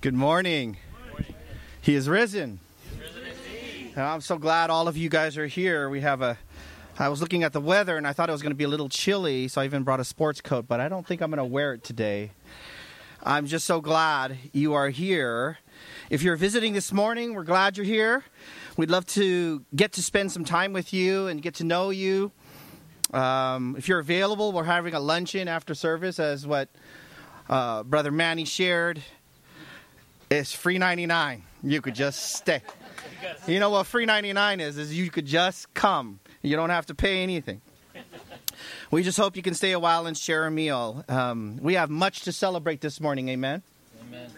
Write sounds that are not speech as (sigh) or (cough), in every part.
Good morning. He is risen. I'm so glad all of you guys are here. We have a. I was looking at the weather and I thought it was going to be a little chilly, so I even brought a sports coat, but I don't think I'm going to wear it today. I'm just so glad you are here. If you're visiting this morning, we're glad you're here. We'd love to get to spend some time with you and get to know you. Um, if you're available, we're having a luncheon after service, as what uh, Brother Manny shared. It's free 99. You could just stay. You know what free 99 is? Is you could just come. You don't have to pay anything. We just hope you can stay a while and share a meal. Um, we have much to celebrate this morning. Amen. Amen.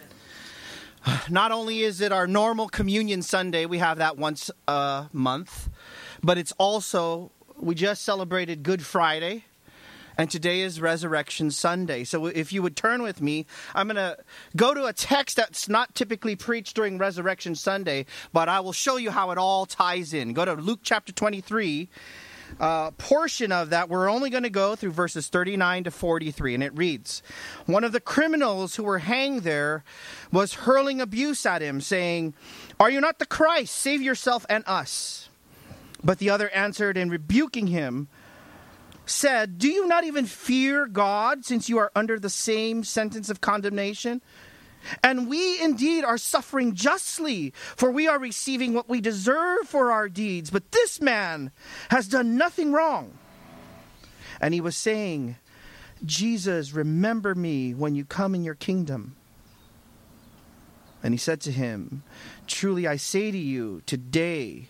Not only is it our normal communion Sunday, we have that once a month, but it's also, we just celebrated Good Friday and today is Resurrection Sunday. So if you would turn with me, I'm going to go to a text that's not typically preached during Resurrection Sunday, but I will show you how it all ties in. Go to Luke chapter 23. Uh, portion of that, we're only going to go through verses 39 to 43, and it reads One of the criminals who were hanged there was hurling abuse at him, saying, Are you not the Christ? Save yourself and us. But the other answered and rebuking him, said, Do you not even fear God since you are under the same sentence of condemnation? And we indeed are suffering justly, for we are receiving what we deserve for our deeds. But this man has done nothing wrong. And he was saying, Jesus, remember me when you come in your kingdom. And he said to him, Truly I say to you, today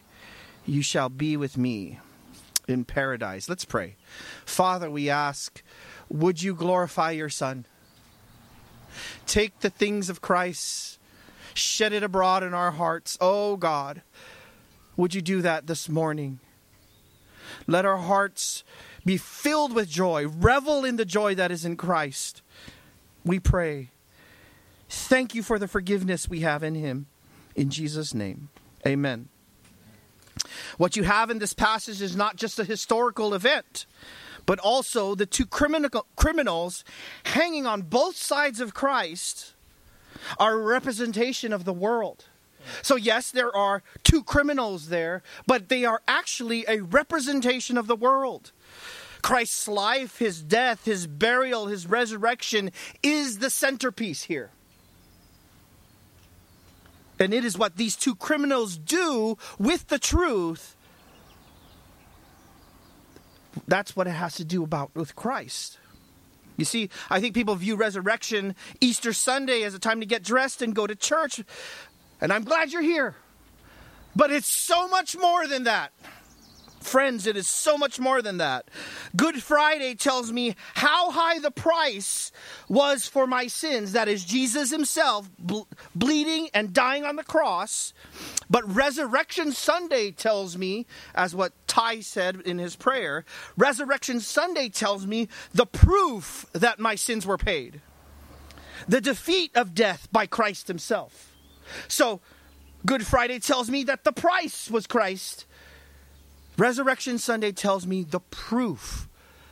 you shall be with me in paradise. Let's pray. Father, we ask, would you glorify your Son? Take the things of Christ, shed it abroad in our hearts. Oh God, would you do that this morning? Let our hearts be filled with joy, revel in the joy that is in Christ. We pray. Thank you for the forgiveness we have in Him. In Jesus' name, amen. What you have in this passage is not just a historical event, but also the two criminal, criminals hanging on both sides of Christ are a representation of the world. So, yes, there are two criminals there, but they are actually a representation of the world. Christ's life, his death, his burial, his resurrection is the centerpiece here. And it is what these two criminals do with the truth. That's what it has to do about with Christ. You see, I think people view resurrection Easter Sunday as a time to get dressed and go to church. And I'm glad you're here. But it's so much more than that. Friends, it is so much more than that. Good Friday tells me how high the price was for my sins. That is, Jesus Himself ble- bleeding and dying on the cross. But Resurrection Sunday tells me, as what Ty said in his prayer, Resurrection Sunday tells me the proof that my sins were paid. The defeat of death by Christ Himself. So, Good Friday tells me that the price was Christ Resurrection Sunday tells me the proof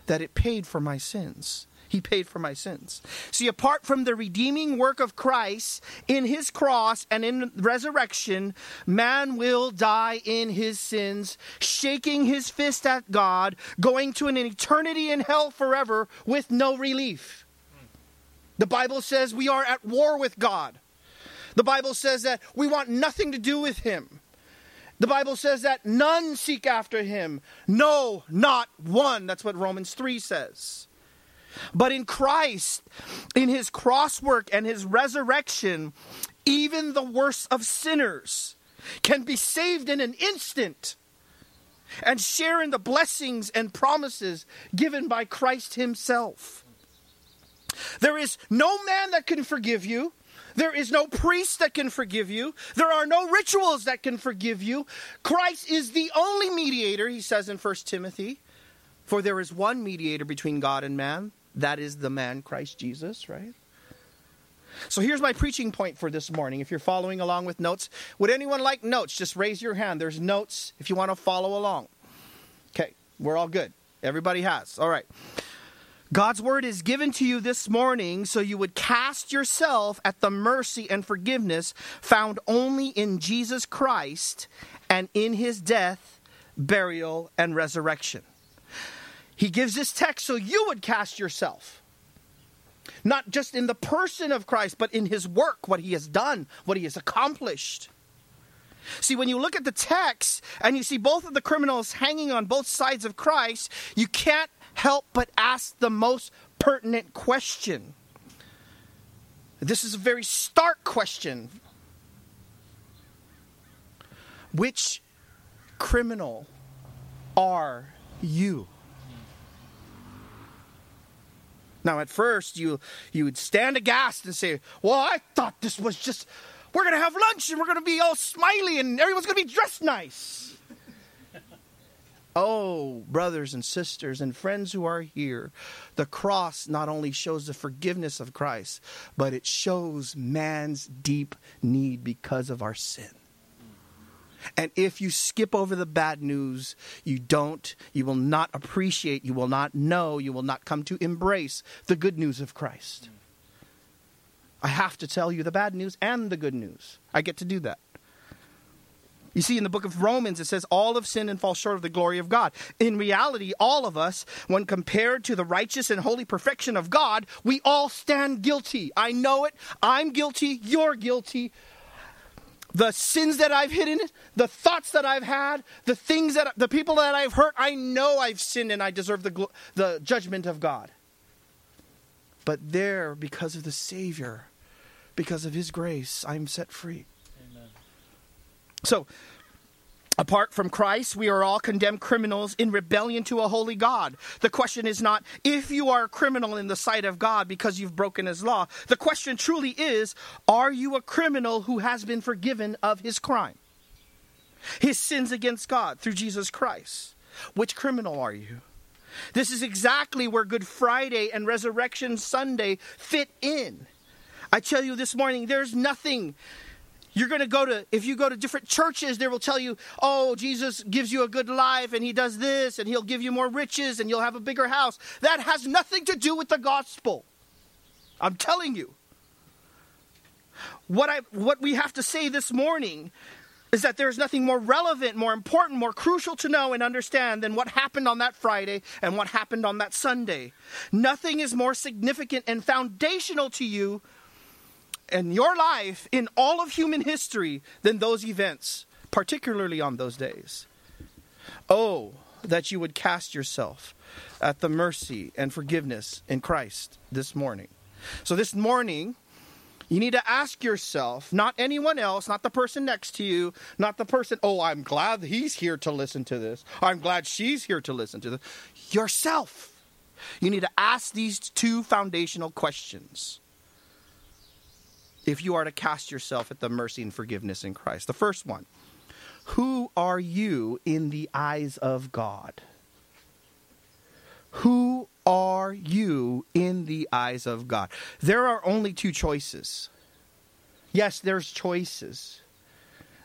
that it paid for my sins. He paid for my sins. See, apart from the redeeming work of Christ in his cross and in resurrection, man will die in his sins, shaking his fist at God, going to an eternity in hell forever with no relief. The Bible says we are at war with God. The Bible says that we want nothing to do with him. The Bible says that none seek after him. No, not one. That's what Romans 3 says. But in Christ, in his cross work and his resurrection, even the worst of sinners can be saved in an instant and share in the blessings and promises given by Christ himself. There is no man that can forgive you. There is no priest that can forgive you. There are no rituals that can forgive you. Christ is the only mediator, he says in 1 Timothy. For there is one mediator between God and man, that is the man Christ Jesus, right? So here's my preaching point for this morning. If you're following along with notes, would anyone like notes? Just raise your hand. There's notes if you want to follow along. Okay, we're all good. Everybody has. All right. God's word is given to you this morning so you would cast yourself at the mercy and forgiveness found only in Jesus Christ and in his death, burial, and resurrection. He gives this text so you would cast yourself. Not just in the person of Christ, but in his work, what he has done, what he has accomplished. See, when you look at the text and you see both of the criminals hanging on both sides of Christ, you can't help but ask the most pertinent question. This is a very stark question. Which criminal are you? Now, at first, you you would stand aghast and say, "Well, I thought this was just we're going to have lunch and we're going to be all smiley and everyone's going to be dressed nice." Oh, brothers and sisters and friends who are here, the cross not only shows the forgiveness of Christ, but it shows man's deep need because of our sin. And if you skip over the bad news, you don't, you will not appreciate, you will not know, you will not come to embrace the good news of Christ. I have to tell you the bad news and the good news. I get to do that. You see, in the book of Romans, it says, All have sinned and fall short of the glory of God. In reality, all of us, when compared to the righteous and holy perfection of God, we all stand guilty. I know it. I'm guilty. You're guilty. The sins that I've hidden, the thoughts that I've had, the things that, the people that I've hurt, I know I've sinned and I deserve the, the judgment of God. But there, because of the Savior, because of His grace, I'm set free. So, apart from Christ, we are all condemned criminals in rebellion to a holy God. The question is not if you are a criminal in the sight of God because you've broken his law. The question truly is are you a criminal who has been forgiven of his crime? His sins against God through Jesus Christ. Which criminal are you? This is exactly where Good Friday and Resurrection Sunday fit in. I tell you this morning, there's nothing you're going to go to, if you go to different churches, they will tell you, oh, Jesus gives you a good life and he does this and he'll give you more riches and you'll have a bigger house. That has nothing to do with the gospel. I'm telling you. What, I, what we have to say this morning is that there's nothing more relevant, more important, more crucial to know and understand than what happened on that Friday and what happened on that Sunday. Nothing is more significant and foundational to you in your life in all of human history than those events, particularly on those days. Oh, that you would cast yourself at the mercy and forgiveness in Christ this morning. So, this morning, you need to ask yourself, not anyone else, not the person next to you, not the person, oh, I'm glad he's here to listen to this. I'm glad she's here to listen to this. Yourself. You need to ask these two foundational questions if you are to cast yourself at the mercy and forgiveness in Christ. The first one Who are you in the eyes of God? Who are you in the eyes of God? There are only two choices. Yes, there's choices.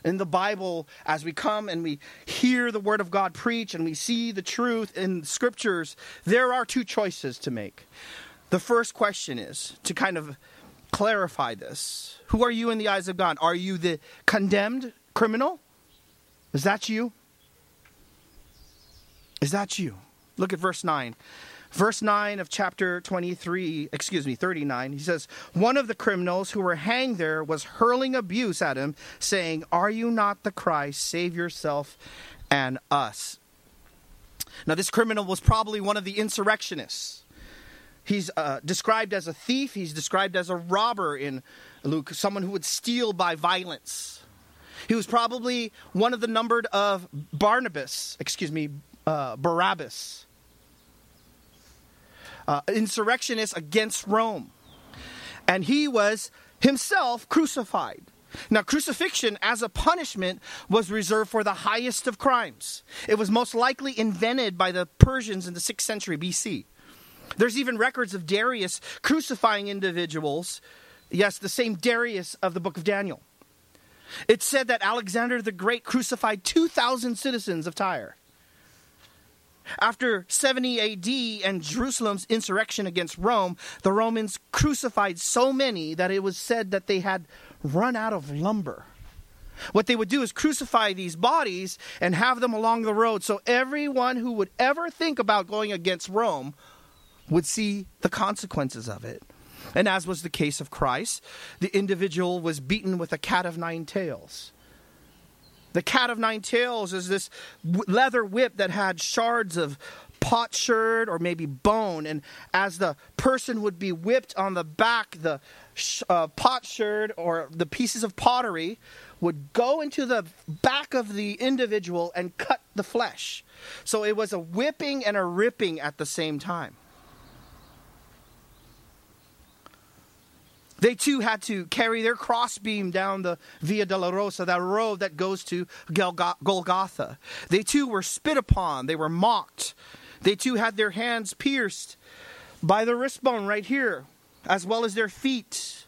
In the Bible, as we come and we hear the Word of God preach and we see the truth in Scriptures, there are two choices to make. The first question is to kind of clarify this. Who are you in the eyes of God? Are you the condemned criminal? Is that you? Is that you? Look at verse 9. Verse 9 of chapter 23, excuse me, 39, he says, One of the criminals who were hanged there was hurling abuse at him, saying, Are you not the Christ? Save yourself and us. Now, this criminal was probably one of the insurrectionists. He's uh, described as a thief, he's described as a robber in Luke, someone who would steal by violence. He was probably one of the numbered of Barnabas, excuse me, uh, Barabbas, uh, insurrectionist against Rome. And he was himself crucified. Now, crucifixion as a punishment was reserved for the highest of crimes. It was most likely invented by the Persians in the 6th century BC. There's even records of Darius crucifying individuals. Yes, the same Darius of the book of Daniel. It said that Alexander the Great crucified 2,000 citizens of Tyre. After 70 AD and Jerusalem's insurrection against Rome, the Romans crucified so many that it was said that they had run out of lumber. What they would do is crucify these bodies and have them along the road so everyone who would ever think about going against Rome would see the consequences of it. And as was the case of Christ, the individual was beaten with a cat of nine tails. The cat of nine tails is this leather whip that had shards of potsherd or maybe bone. And as the person would be whipped on the back, the uh, potsherd or the pieces of pottery would go into the back of the individual and cut the flesh. So it was a whipping and a ripping at the same time. They too had to carry their crossbeam down the Via Dolorosa, that road that goes to Golgotha. They too were spit upon, they were mocked. They too had their hands pierced by the wristbone right here, as well as their feet.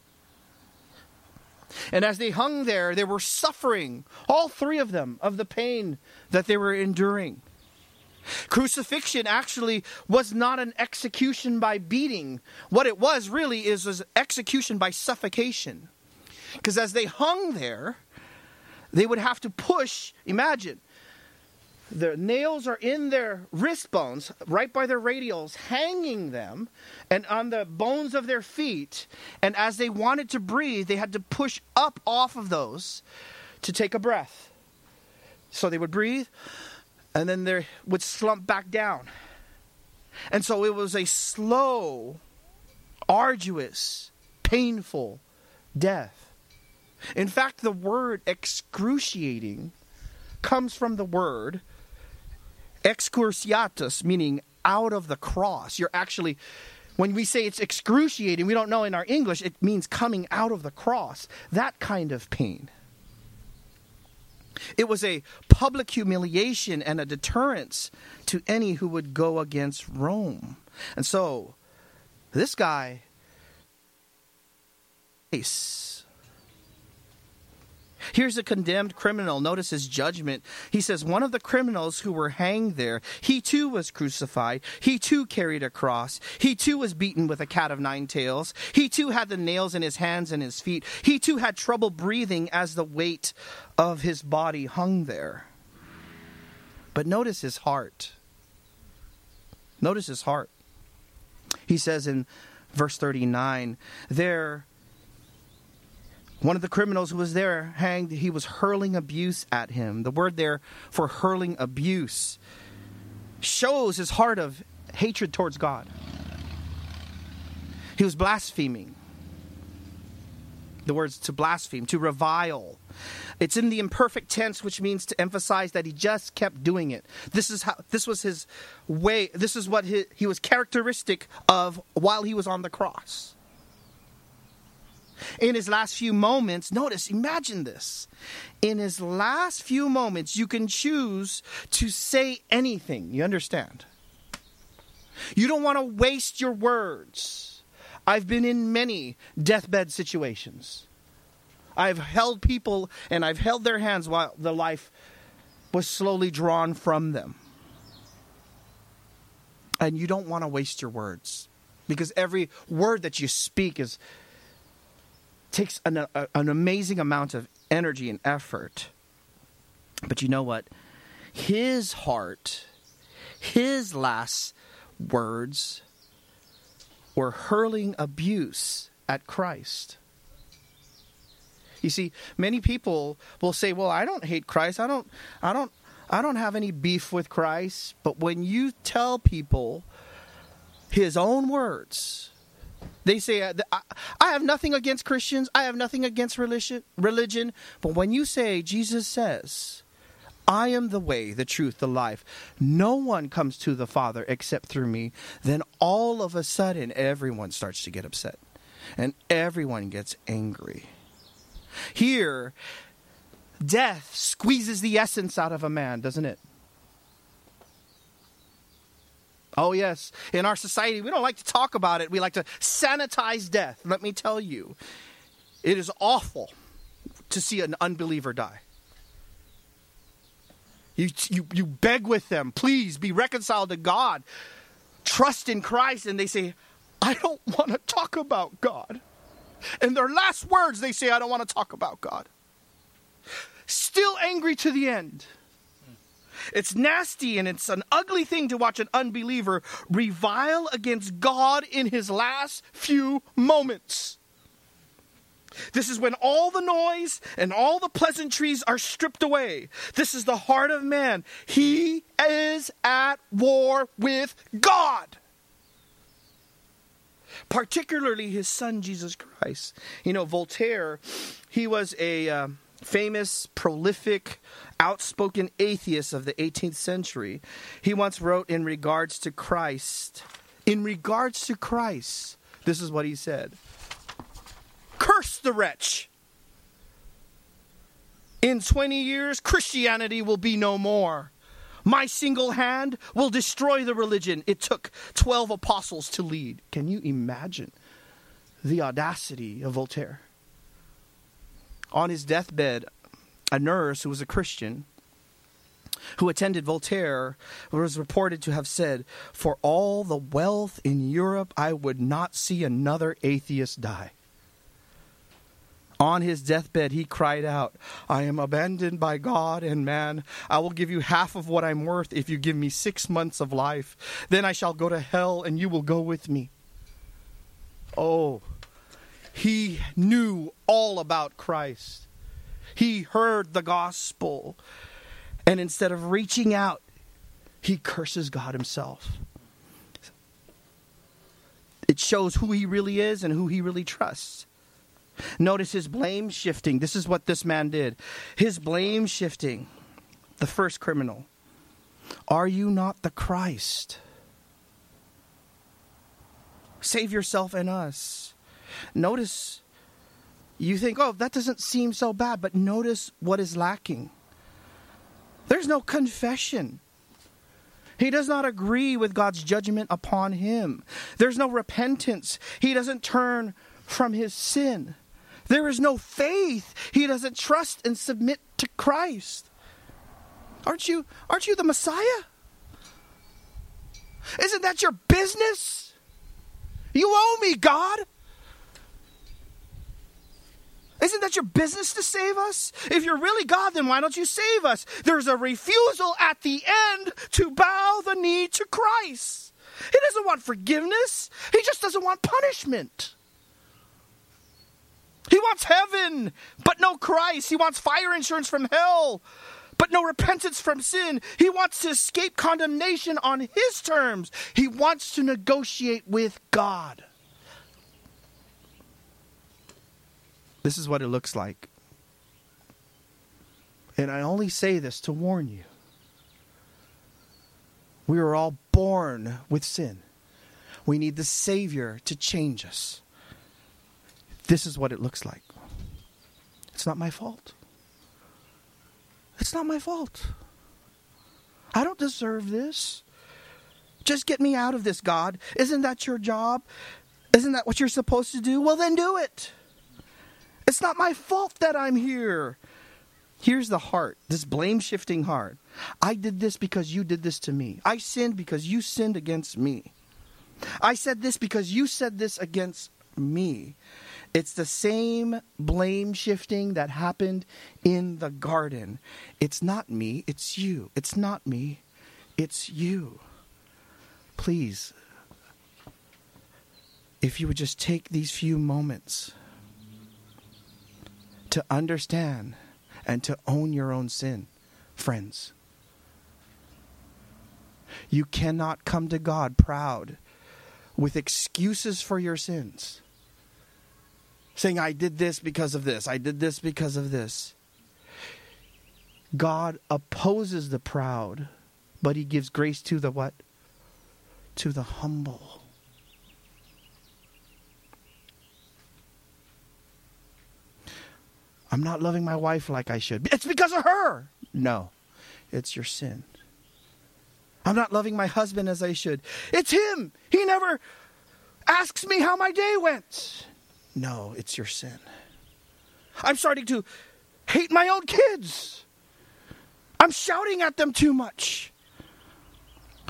And as they hung there, they were suffering, all three of them, of the pain that they were enduring. Crucifixion actually was not an execution by beating. What it was really is was execution by suffocation. Because as they hung there, they would have to push, imagine, the nails are in their wrist bones, right by their radials, hanging them, and on the bones of their feet. And as they wanted to breathe, they had to push up off of those to take a breath. So they would breathe, and then they would slump back down. And so it was a slow, arduous, painful death. In fact, the word excruciating comes from the word excruciatus, meaning out of the cross. You're actually, when we say it's excruciating, we don't know in our English, it means coming out of the cross. That kind of pain. It was a public humiliation and a deterrence to any who would go against Rome. And so, this guy, Here's a condemned criminal. Notice his judgment. He says, One of the criminals who were hanged there, he too was crucified. He too carried a cross. He too was beaten with a cat of nine tails. He too had the nails in his hands and his feet. He too had trouble breathing as the weight of his body hung there. But notice his heart. Notice his heart. He says in verse 39 there one of the criminals who was there hanged, he was hurling abuse at him. The word there for hurling abuse shows his heart of hatred towards God. He was blaspheming. The words to blaspheme, to revile. It's in the imperfect tense, which means to emphasize that he just kept doing it. This is how this was his way. This is what he, he was characteristic of while he was on the cross in his last few moments, notice, imagine this. In his last few moments, you can choose to say anything. You understand? You don't want to waste your words. I've been in many deathbed situations. I've held people and I've held their hands while the life was slowly drawn from them. And you don't want to waste your words because every word that you speak is takes an, a, an amazing amount of energy and effort. But you know what? His heart, his last words were hurling abuse at Christ. You see, many people will say, "Well, I don't hate Christ. I don't I don't I don't have any beef with Christ." But when you tell people his own words, they say, uh, I have nothing against Christians. I have nothing against religion, religion. But when you say, Jesus says, I am the way, the truth, the life. No one comes to the Father except through me. Then all of a sudden, everyone starts to get upset and everyone gets angry. Here, death squeezes the essence out of a man, doesn't it? Oh, yes. In our society, we don't like to talk about it. We like to sanitize death. Let me tell you, it is awful to see an unbeliever die. You, you, you beg with them, please be reconciled to God. Trust in Christ. And they say, I don't want to talk about God. In their last words, they say, I don't want to talk about God. Still angry to the end. It's nasty and it's an ugly thing to watch an unbeliever revile against God in his last few moments. This is when all the noise and all the pleasantries are stripped away. This is the heart of man. He is at war with God. Particularly his son, Jesus Christ. You know, Voltaire, he was a uh, famous, prolific, outspoken atheist of the 18th century. He once wrote in regards to Christ, in regards to Christ, this is what he said Curse the wretch. In 20 years, Christianity will be no more. My single hand will destroy the religion it took 12 apostles to lead. Can you imagine the audacity of Voltaire? On his deathbed, a nurse who was a Christian who attended Voltaire was reported to have said, For all the wealth in Europe, I would not see another atheist die. On his deathbed, he cried out, I am abandoned by God and man. I will give you half of what I'm worth if you give me six months of life. Then I shall go to hell and you will go with me. Oh, he knew all about Christ. He heard the gospel. And instead of reaching out, he curses God himself. It shows who he really is and who he really trusts. Notice his blame shifting. This is what this man did. His blame shifting. The first criminal. Are you not the Christ? Save yourself and us. Notice, you think, oh, that doesn't seem so bad, but notice what is lacking. There's no confession. He does not agree with God's judgment upon him. There's no repentance. He doesn't turn from his sin. There is no faith. He doesn't trust and submit to Christ. Aren't you aren't you the Messiah? Isn't that your business? You owe me, God. Isn't that your business to save us? If you're really God, then why don't you save us? There's a refusal at the end to bow the knee to Christ. He doesn't want forgiveness, he just doesn't want punishment. He wants heaven, but no Christ. He wants fire insurance from hell, but no repentance from sin. He wants to escape condemnation on his terms. He wants to negotiate with God. This is what it looks like. And I only say this to warn you. We are all born with sin. We need the Savior to change us. This is what it looks like. It's not my fault. It's not my fault. I don't deserve this. Just get me out of this, God. Isn't that your job? Isn't that what you're supposed to do? Well, then do it. It's not my fault that I'm here. Here's the heart, this blame shifting heart. I did this because you did this to me. I sinned because you sinned against me. I said this because you said this against me. It's the same blame shifting that happened in the garden. It's not me, it's you. It's not me, it's you. Please, if you would just take these few moments to understand and to own your own sin, friends. You cannot come to God proud with excuses for your sins saying, I did this because of this, I did this because of this. God opposes the proud, but he gives grace to the what? To the humble. I'm not loving my wife like I should. It's because of her. No, it's your sin. I'm not loving my husband as I should. It's him. He never asks me how my day went. No, it's your sin. I'm starting to hate my own kids. I'm shouting at them too much.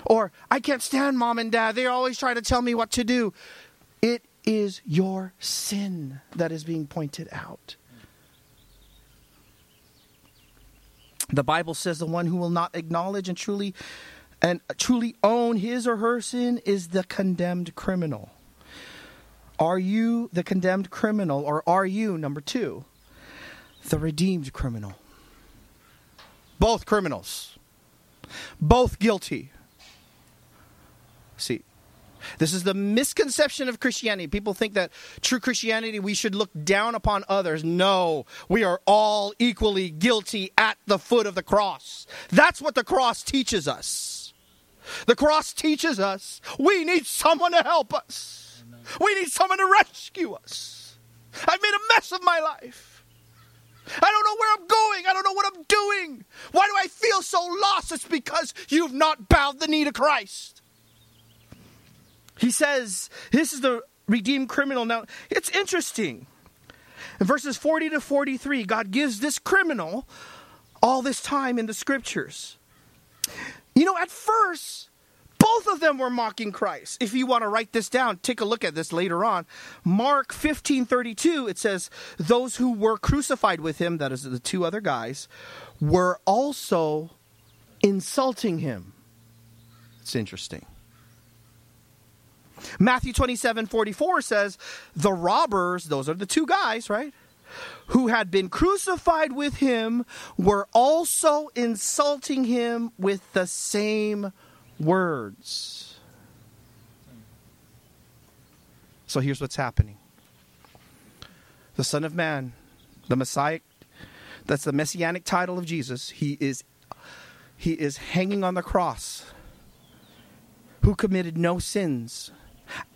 Or I can't stand mom and dad. They're always try to tell me what to do. It is your sin that is being pointed out. The Bible says the one who will not acknowledge and truly and truly own his or her sin is the condemned criminal. Are you the condemned criminal or are you number 2 the redeemed criminal? Both criminals. Both guilty. See, this is the misconception of Christianity. People think that true Christianity, we should look down upon others. No, we are all equally guilty at the foot of the cross. That's what the cross teaches us. The cross teaches us we need someone to help us, we need someone to rescue us. I've made a mess of my life. I don't know where I'm going. I don't know what I'm doing. Why do I feel so lost? It's because you've not bowed the knee to Christ. He says, This is the redeemed criminal. Now, it's interesting. In verses 40 to 43, God gives this criminal all this time in the scriptures. You know, at first, both of them were mocking Christ. If you want to write this down, take a look at this later on. Mark 15 32, it says, Those who were crucified with him, that is the two other guys, were also insulting him. It's interesting. Matthew 27 44 says, The robbers, those are the two guys, right? Who had been crucified with him were also insulting him with the same words. So here's what's happening the Son of Man, the Messiah, that's the messianic title of Jesus, he is, he is hanging on the cross, who committed no sins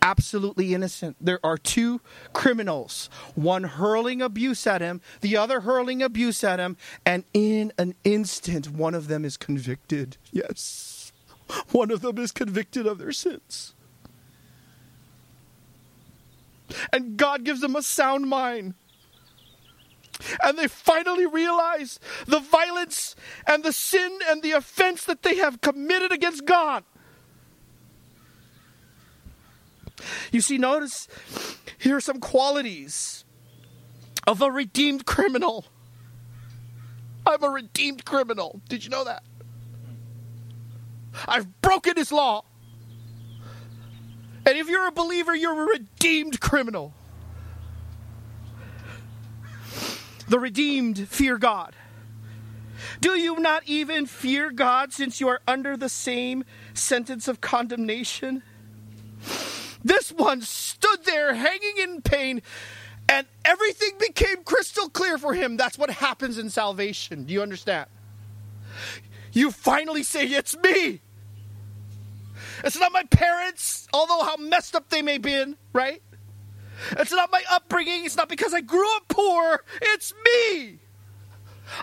absolutely innocent. There are two criminals, one hurling abuse at him, the other hurling abuse at him, and in an instant, one of them is convicted. Yes, one of them is convicted of their sins. And God gives them a sound mind. And they finally realize the violence and the sin and the offense that they have committed against God. You see, notice here are some qualities of a redeemed criminal. I'm a redeemed criminal. Did you know that? I've broken his law. And if you're a believer, you're a redeemed criminal. The redeemed fear God. Do you not even fear God since you are under the same sentence of condemnation? This one stood there hanging in pain, and everything became crystal clear for him. That's what happens in salvation. Do you understand? You finally say, It's me. It's not my parents, although how messed up they may be, in, right? It's not my upbringing. It's not because I grew up poor. It's me.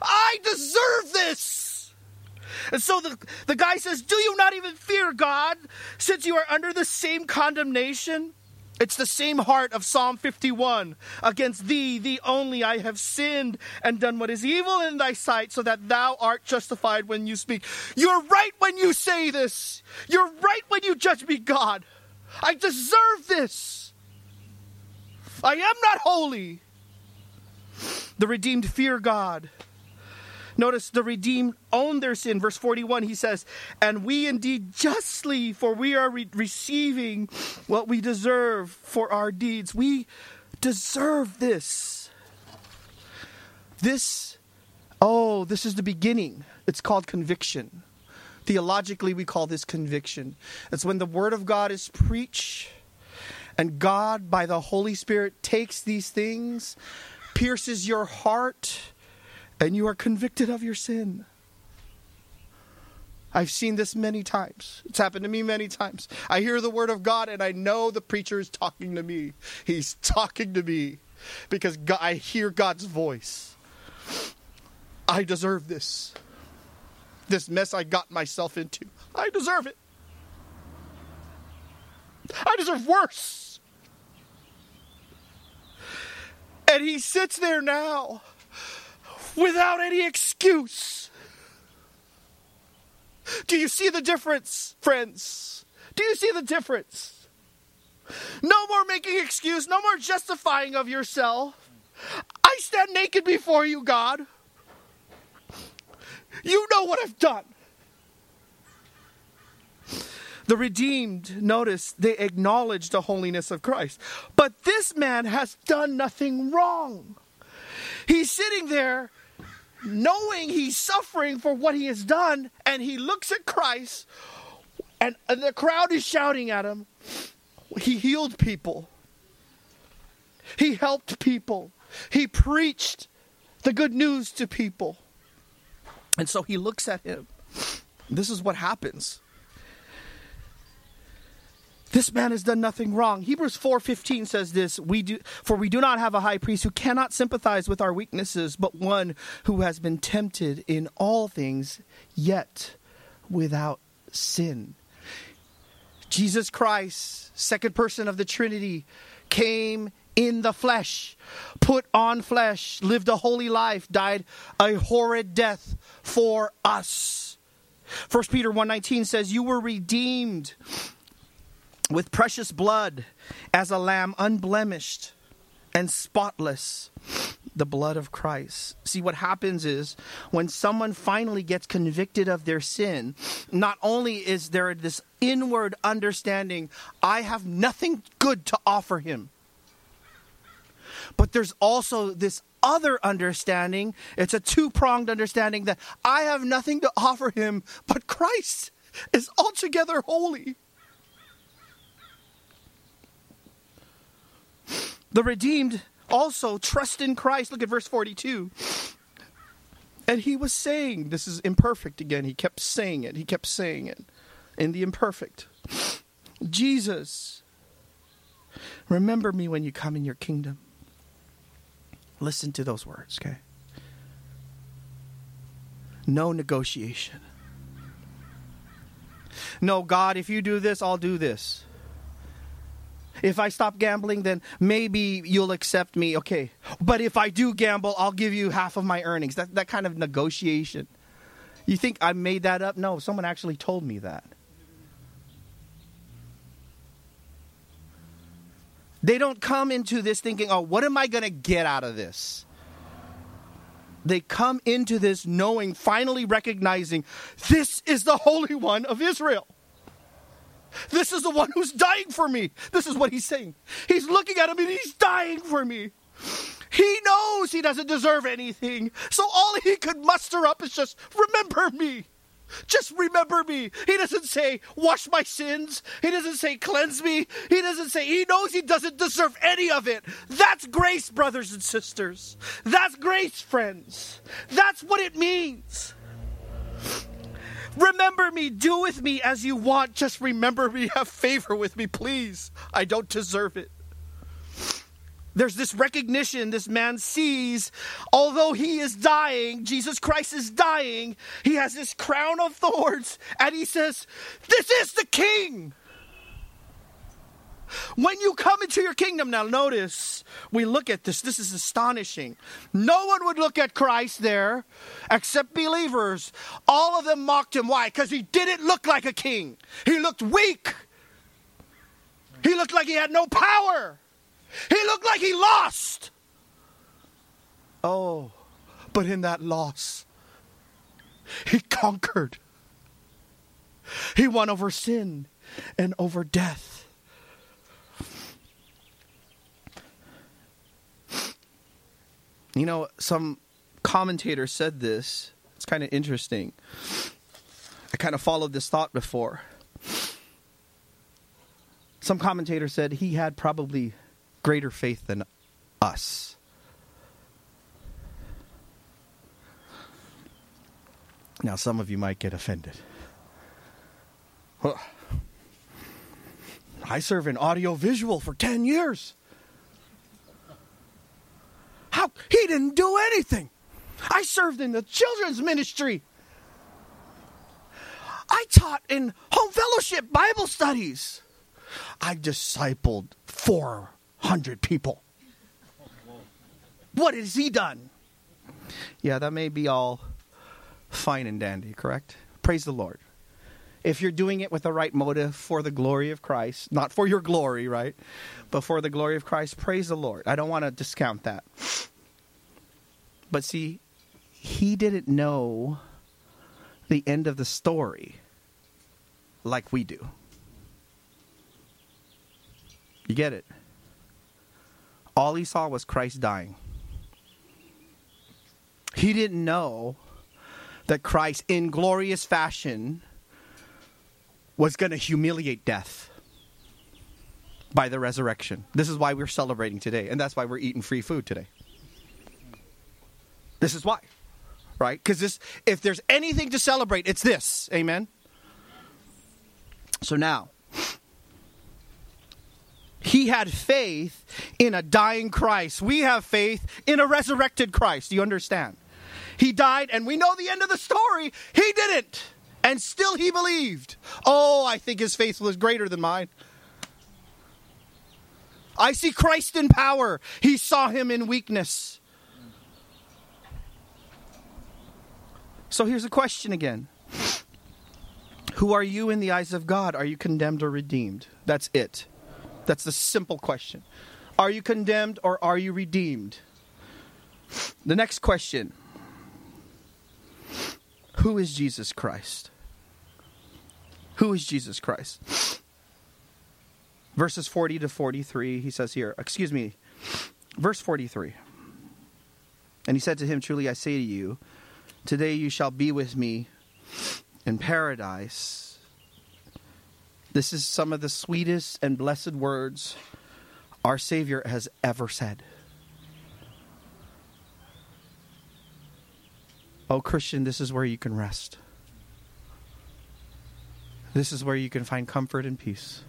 I deserve this. And so the, the guy says, Do you not even fear God since you are under the same condemnation? It's the same heart of Psalm 51. Against thee, thee only, I have sinned and done what is evil in thy sight, so that thou art justified when you speak. You're right when you say this. You're right when you judge me, God. I deserve this. I am not holy. The redeemed fear God. Notice the redeemed own their sin. Verse 41, he says, And we indeed justly, for we are re- receiving what we deserve for our deeds. We deserve this. This, oh, this is the beginning. It's called conviction. Theologically, we call this conviction. It's when the Word of God is preached, and God, by the Holy Spirit, takes these things, pierces your heart and you are convicted of your sin. I've seen this many times. It's happened to me many times. I hear the word of God and I know the preacher is talking to me. He's talking to me because God, I hear God's voice. I deserve this. This mess I got myself into. I deserve it. I deserve worse. And he sits there now without any excuse. Do you see the difference, friends? Do you see the difference? No more making excuse, no more justifying of yourself. I stand naked before you, God. You know what I've done. The redeemed, notice, they acknowledge the holiness of Christ. But this man has done nothing wrong. He's sitting there knowing he's suffering for what he has done, and he looks at Christ, and, and the crowd is shouting at him. He healed people, he helped people, he preached the good news to people. And so he looks at him. This is what happens. This man has done nothing wrong. Hebrews 4:15 says this, we do for we do not have a high priest who cannot sympathize with our weaknesses, but one who has been tempted in all things yet without sin. Jesus Christ, second person of the Trinity, came in the flesh, put on flesh, lived a holy life, died a horrid death for us. 1 Peter 1:19 says you were redeemed with precious blood as a lamb unblemished and spotless the blood of Christ. See, what happens is when someone finally gets convicted of their sin, not only is there this inward understanding, I have nothing good to offer him, but there's also this other understanding. It's a two pronged understanding that I have nothing to offer him, but Christ is altogether holy. The redeemed also trust in Christ. Look at verse 42. And he was saying, this is imperfect again. He kept saying it. He kept saying it in the imperfect. Jesus, remember me when you come in your kingdom. Listen to those words, okay? No negotiation. No, God, if you do this, I'll do this. If I stop gambling, then maybe you'll accept me. Okay. But if I do gamble, I'll give you half of my earnings. That, that kind of negotiation. You think I made that up? No, someone actually told me that. They don't come into this thinking, oh, what am I going to get out of this? They come into this knowing, finally recognizing, this is the Holy One of Israel. This is the one who's dying for me. This is what he's saying. He's looking at him and he's dying for me. He knows he doesn't deserve anything. So all he could muster up is just, remember me. Just remember me. He doesn't say, wash my sins. He doesn't say, cleanse me. He doesn't say, he knows he doesn't deserve any of it. That's grace, brothers and sisters. That's grace, friends. That's what it means. Remember me. Do with me as you want. Just remember me. (laughs) Have favor with me, please. I don't deserve it. There's this recognition this man sees, although he is dying, Jesus Christ is dying, he has this crown of thorns, and he says, This is the king. When you come into your kingdom, now notice, we look at this. This is astonishing. No one would look at Christ there except believers. All of them mocked him. Why? Because he didn't look like a king, he looked weak. He looked like he had no power. He looked like he lost. Oh, but in that loss, he conquered. He won over sin and over death. You know, some commentator said this. It's kind of interesting. I kind of followed this thought before. Some commentator said he had probably greater faith than us. Now, some of you might get offended. I serve in audio visual for 10 years. How he didn't do anything. I served in the children's ministry. I taught in home fellowship Bible studies. I discipled 400 people. What has he done? Yeah, that may be all fine and dandy, correct? Praise the Lord. If you're doing it with the right motive for the glory of Christ, not for your glory, right? But for the glory of Christ, praise the Lord. I don't want to discount that. But see, he didn't know the end of the story like we do. You get it? All he saw was Christ dying. He didn't know that Christ, in glorious fashion, was going to humiliate death by the resurrection. This is why we're celebrating today, and that's why we're eating free food today. This is why, right? Because this, if there's anything to celebrate, it's this. Amen. So now, he had faith in a dying Christ. We have faith in a resurrected Christ. Do you understand? He died, and we know the end of the story. He didn't. And still he believed. Oh, I think his faith was greater than mine. I see Christ in power. He saw him in weakness. So here's a question again Who are you in the eyes of God? Are you condemned or redeemed? That's it. That's the simple question. Are you condemned or are you redeemed? The next question Who is Jesus Christ? Who is Jesus Christ? Verses 40 to 43, he says here, excuse me, verse 43. And he said to him, Truly I say to you, Today you shall be with me in paradise. This is some of the sweetest and blessed words our Savior has ever said. Oh, Christian, this is where you can rest. This is where you can find comfort and peace.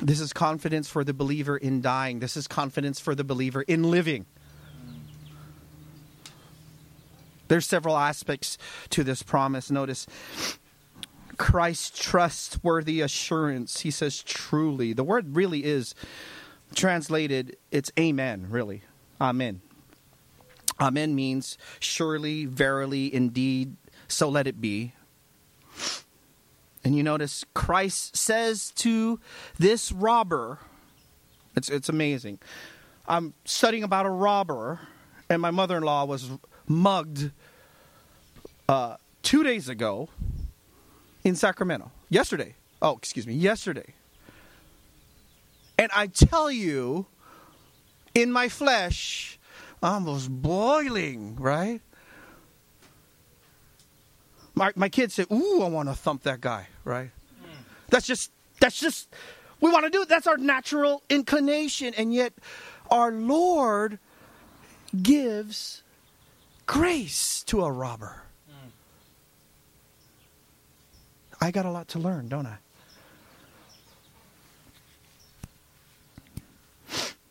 This is confidence for the believer in dying. This is confidence for the believer in living. There's several aspects to this promise. Notice Christ's trustworthy assurance. He says, truly. The word really is translated, it's amen, really. Amen. Amen means surely, verily, indeed, so let it be. And you notice Christ says to this robber, it's, it's amazing. I'm studying about a robber, and my mother in law was mugged uh, two days ago in Sacramento. Yesterday. Oh, excuse me, yesterday. And I tell you, in my flesh, Was boiling, right? My, my kids say, Ooh, I want to thump that guy, right? Mm. That's just, that's just, we want to do it. That's our natural inclination. And yet, our Lord gives grace to a robber. Mm. I got a lot to learn, don't I?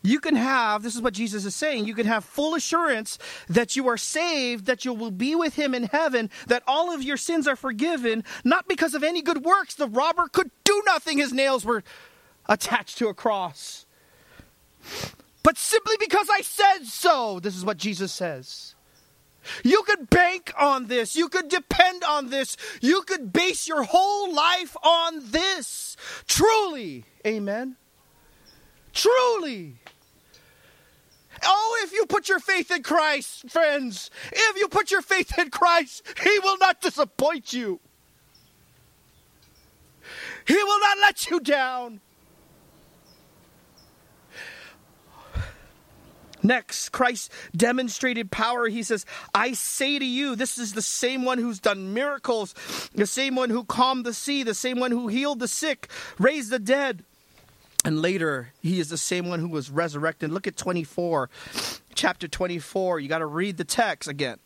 You can have, this is what Jesus is saying, you can have full assurance that you are saved, that you will be with him in heaven, that all of your sins are forgiven, not because of any good works. The robber could do nothing, his nails were attached to a cross. But simply because I said so, this is what Jesus says. You could bank on this. You could depend on this. You could base your whole life on this. Truly. Amen. Truly. Oh, if you put your faith in Christ, friends, if you put your faith in Christ, He will not disappoint you. He will not let you down. Next, Christ demonstrated power. He says, I say to you, this is the same one who's done miracles, the same one who calmed the sea, the same one who healed the sick, raised the dead. And later, he is the same one who was resurrected. Look at 24, chapter 24. You got to read the text again.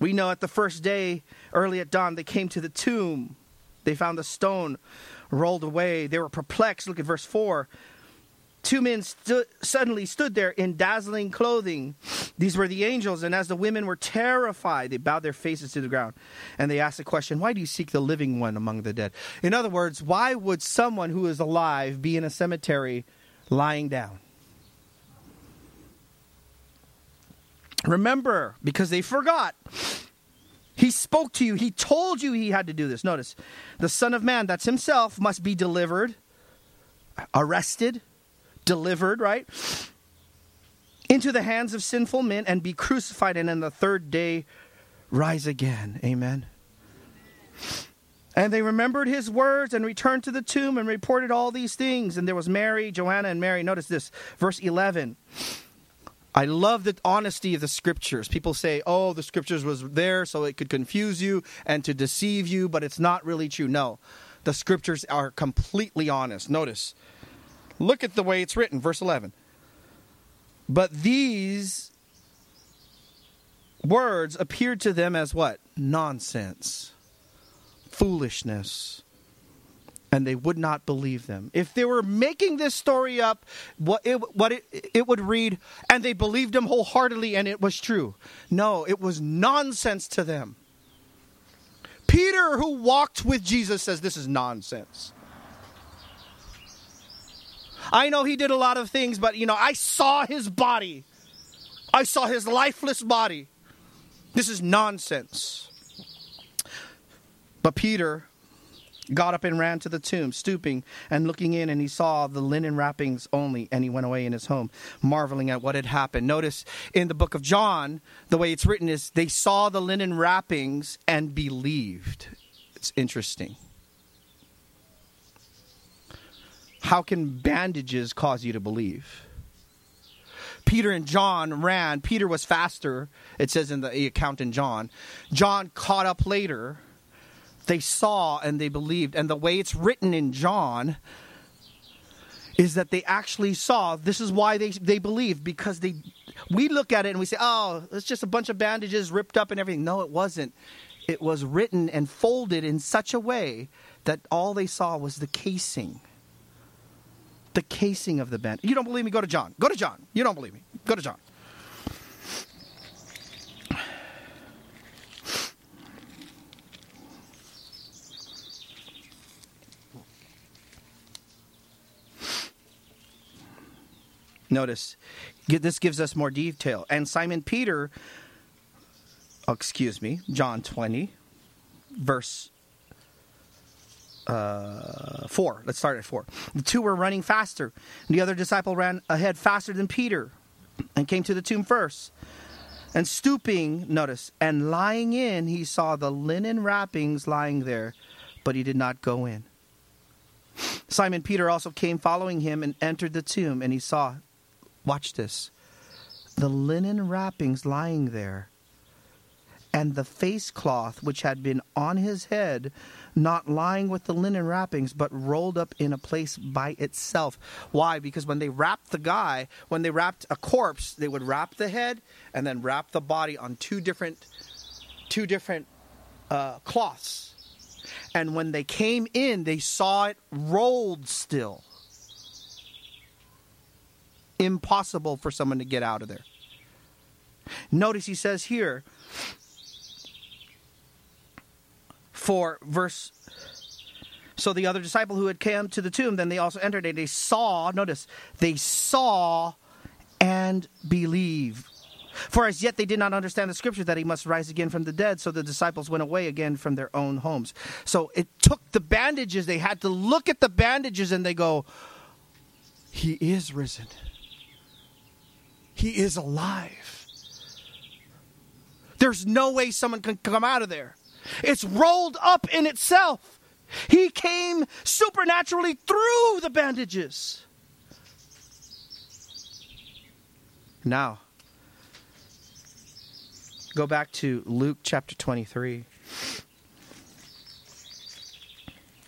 We know at the first day, early at dawn, they came to the tomb. They found the stone rolled away. They were perplexed. Look at verse 4. Two men stu- suddenly stood there in dazzling clothing. These were the angels, and as the women were terrified, they bowed their faces to the ground. And they asked the question, Why do you seek the living one among the dead? In other words, why would someone who is alive be in a cemetery lying down? Remember, because they forgot, he spoke to you. He told you he had to do this. Notice, the Son of Man, that's himself, must be delivered, arrested, delivered, right? Into the hands of sinful men and be crucified, and in the third day rise again. Amen. And they remembered his words and returned to the tomb and reported all these things. And there was Mary, Joanna, and Mary. Notice this, verse 11. I love the honesty of the scriptures. People say, oh, the scriptures was there so it could confuse you and to deceive you, but it's not really true. No, the scriptures are completely honest. Notice, look at the way it's written, verse 11. But these words appeared to them as what? Nonsense, foolishness and they would not believe them. If they were making this story up, what it, what it, it would read, and they believed him wholeheartedly, and it was true. No, it was nonsense to them. Peter, who walked with Jesus, says this is nonsense. I know he did a lot of things, but you know, I saw his body. I saw his lifeless body. This is nonsense. But Peter, got up and ran to the tomb, stooping and looking in, and he saw the linen wrappings only, and he went away in his home, marveling at what had happened. Notice in the book of John, the way it's written is they saw the linen wrappings and believed. It's interesting. How can bandages cause you to believe? Peter and John ran. Peter was faster, it says in the account in John. John caught up later they saw and they believed. And the way it's written in John is that they actually saw. This is why they they believed because they we look at it and we say, "Oh, it's just a bunch of bandages ripped up and everything." No, it wasn't. It was written and folded in such a way that all they saw was the casing. The casing of the band. You don't believe me? Go to John. Go to John. You don't believe me? Go to John. Notice, this gives us more detail. And Simon Peter, oh, excuse me, John 20, verse uh, 4. Let's start at 4. The two were running faster. The other disciple ran ahead faster than Peter and came to the tomb first. And stooping, notice, and lying in, he saw the linen wrappings lying there, but he did not go in. Simon Peter also came following him and entered the tomb, and he saw Watch this. The linen wrappings lying there, and the face cloth which had been on his head, not lying with the linen wrappings, but rolled up in a place by itself. Why? Because when they wrapped the guy, when they wrapped a corpse, they would wrap the head and then wrap the body on two different, two different uh, cloths. And when they came in, they saw it rolled still impossible for someone to get out of there. Notice he says here, for verse so the other disciple who had come to the tomb then they also entered and they saw notice they saw and believe for as yet they did not understand the scripture that he must rise again from the dead so the disciples went away again from their own homes so it took the bandages they had to look at the bandages and they go he is risen he is alive. There's no way someone can come out of there. It's rolled up in itself. He came supernaturally through the bandages. Now, go back to Luke chapter 23.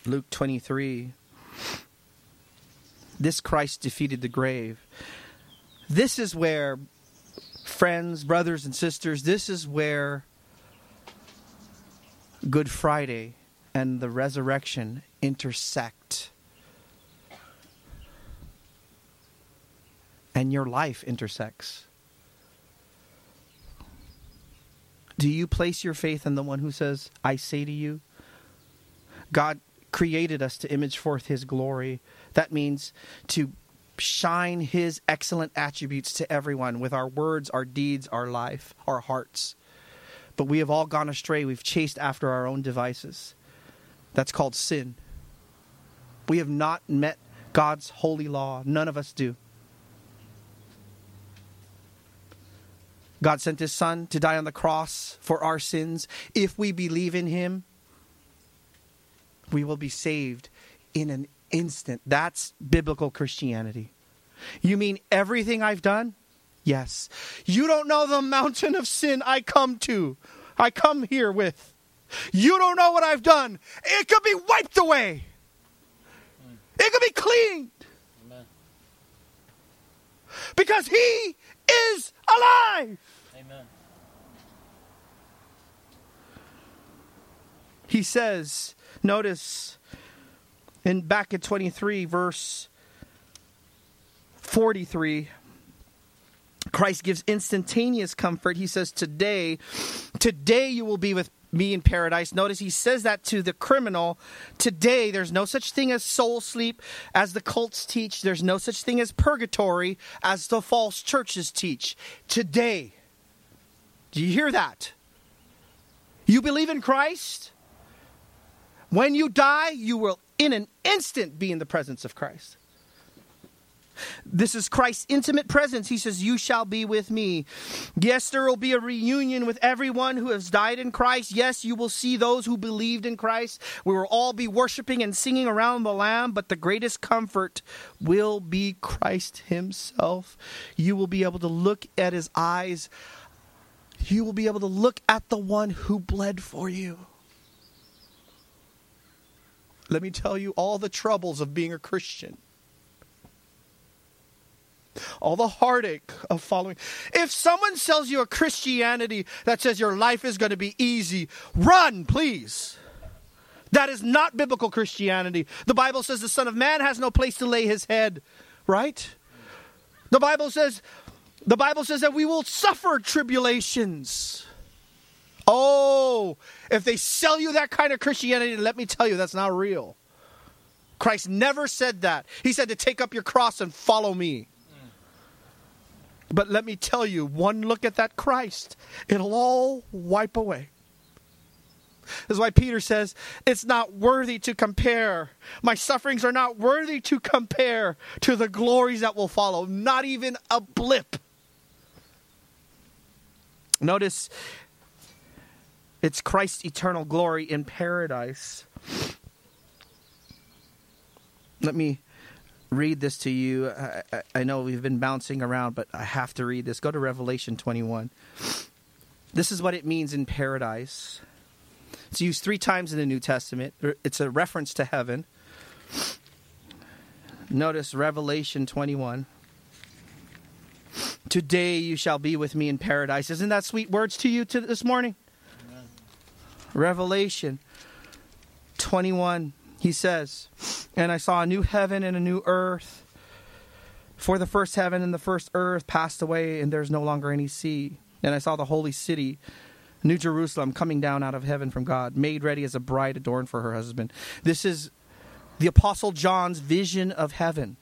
Luke 23. This Christ defeated the grave. This is where, friends, brothers, and sisters, this is where Good Friday and the resurrection intersect. And your life intersects. Do you place your faith in the one who says, I say to you? God created us to image forth his glory. That means to shine his excellent attributes to everyone with our words, our deeds, our life, our hearts. But we have all gone astray. We've chased after our own devices. That's called sin. We have not met God's holy law. None of us do. God sent his son to die on the cross for our sins. If we believe in him, we will be saved in an instant. That's biblical Christianity. You mean everything I've done? Yes. You don't know the mountain of sin I come to. I come here with. You don't know what I've done. It could be wiped away. It could be cleaned. Amen. Because he is alive. Amen. He says, notice in back at 23 verse 43 Christ gives instantaneous comfort. He says, Today, today you will be with me in paradise. Notice he says that to the criminal. Today, there's no such thing as soul sleep as the cults teach. There's no such thing as purgatory as the false churches teach. Today. Do you hear that? You believe in Christ? When you die, you will in an instant be in the presence of Christ. This is Christ's intimate presence. He says, You shall be with me. Yes, there will be a reunion with everyone who has died in Christ. Yes, you will see those who believed in Christ. We will all be worshiping and singing around the Lamb, but the greatest comfort will be Christ Himself. You will be able to look at His eyes. You will be able to look at the one who bled for you. Let me tell you all the troubles of being a Christian all the heartache of following. If someone sells you a Christianity that says your life is going to be easy, run, please. That is not biblical Christianity. The Bible says the Son of Man has no place to lay his head, right? The Bible says the Bible says that we will suffer tribulations. Oh, if they sell you that kind of Christianity, let me tell you that's not real. Christ never said that. He said to take up your cross and follow me. But let me tell you, one look at that Christ, it'll all wipe away. This is why Peter says, It's not worthy to compare. My sufferings are not worthy to compare to the glories that will follow. Not even a blip. Notice it's Christ's eternal glory in paradise. Let me read this to you. I, I, know we've been bouncing around, but I have to read this. Go to Revelation 21. This is what it means in paradise. It's used three times in the New Testament. It's a reference to heaven. Notice Revelation 21. Today you shall be with me in paradise. Isn't that sweet words to you to this morning? Amen. Revelation 21 he says, And I saw a new heaven and a new earth. For the first heaven and the first earth passed away, and there's no longer any sea. And I saw the holy city, New Jerusalem, coming down out of heaven from God, made ready as a bride adorned for her husband. This is the Apostle John's vision of heaven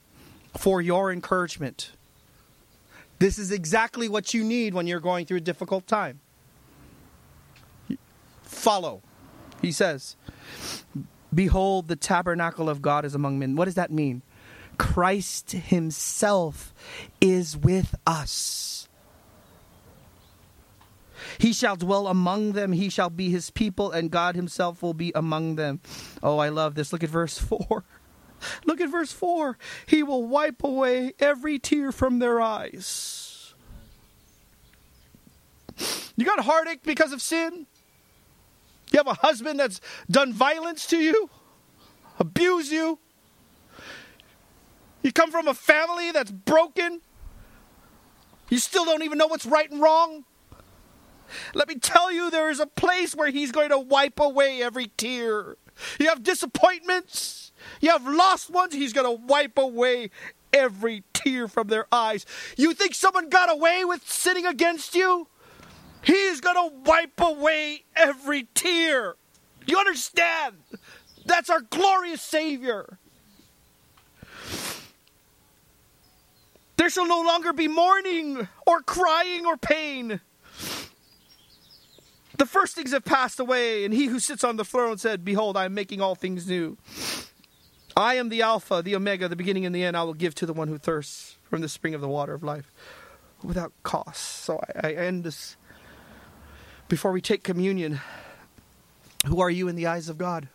for your encouragement. This is exactly what you need when you're going through a difficult time. Follow, he says. Behold, the tabernacle of God is among men. What does that mean? Christ Himself is with us. He shall dwell among them, he shall be his people, and God himself will be among them. Oh, I love this. Look at verse (laughs) 4. Look at verse 4. He will wipe away every tear from their eyes. You got heartache because of sin? You have a husband that's done violence to you, abuse you. You come from a family that's broken. You still don't even know what's right and wrong. Let me tell you, there is a place where He's going to wipe away every tear. You have disappointments, you have lost ones, He's going to wipe away every tear from their eyes. You think someone got away with sinning against you? He's going to wipe away every tear. You understand? That's our glorious Savior. There shall no longer be mourning or crying or pain. The first things have passed away, and he who sits on the throne said, Behold, I am making all things new. I am the Alpha, the Omega, the beginning and the end. I will give to the one who thirsts from the spring of the water of life without cost. So I, I end this before we take communion. Who are you in the eyes of God?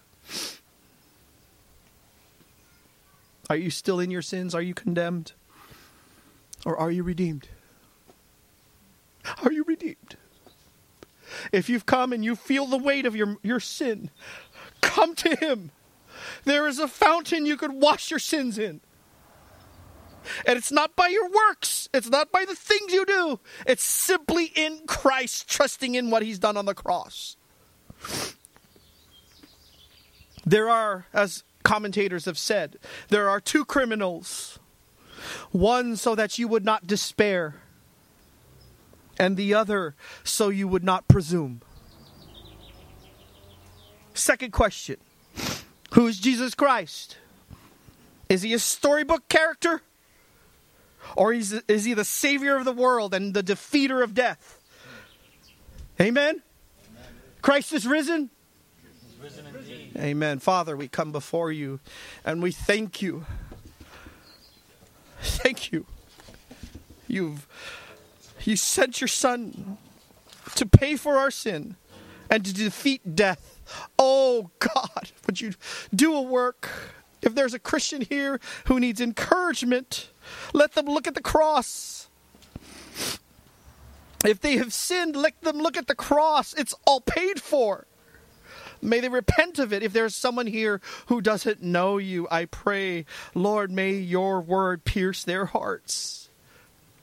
Are you still in your sins? Are you condemned? Or are you redeemed? Are you redeemed? If you've come and you feel the weight of your, your sin, come to Him. There is a fountain you could wash your sins in. And it's not by your works, it's not by the things you do. It's simply in Christ, trusting in what He's done on the cross. There are, as commentators have said, there are two criminals one so that you would not despair, and the other so you would not presume. Second question Who is Jesus Christ? Is he a storybook character? Or is, is he the savior of the world and the defeater of death? Amen? Amen. Christ is risen? risen Amen. Father, we come before you and we thank you. Thank you. You've you sent your son to pay for our sin and to defeat death. Oh God, would you do a work? If there's a Christian here who needs encouragement, let them look at the cross. If they have sinned, let them look at the cross. It's all paid for. May they repent of it. If there's someone here who doesn't know you, I pray, Lord, may your word pierce their hearts.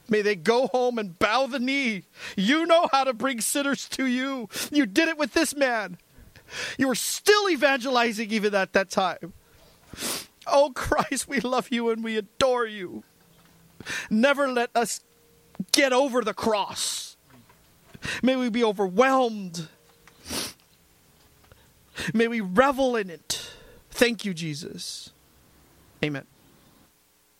May they go home and bow the knee. You know how to bring sinners to you. You did it with this man. You were still evangelizing even at that time. Oh, Christ, we love you and we adore you. Never let us get over the cross. May we be overwhelmed. May we revel in it. Thank you, Jesus. Amen.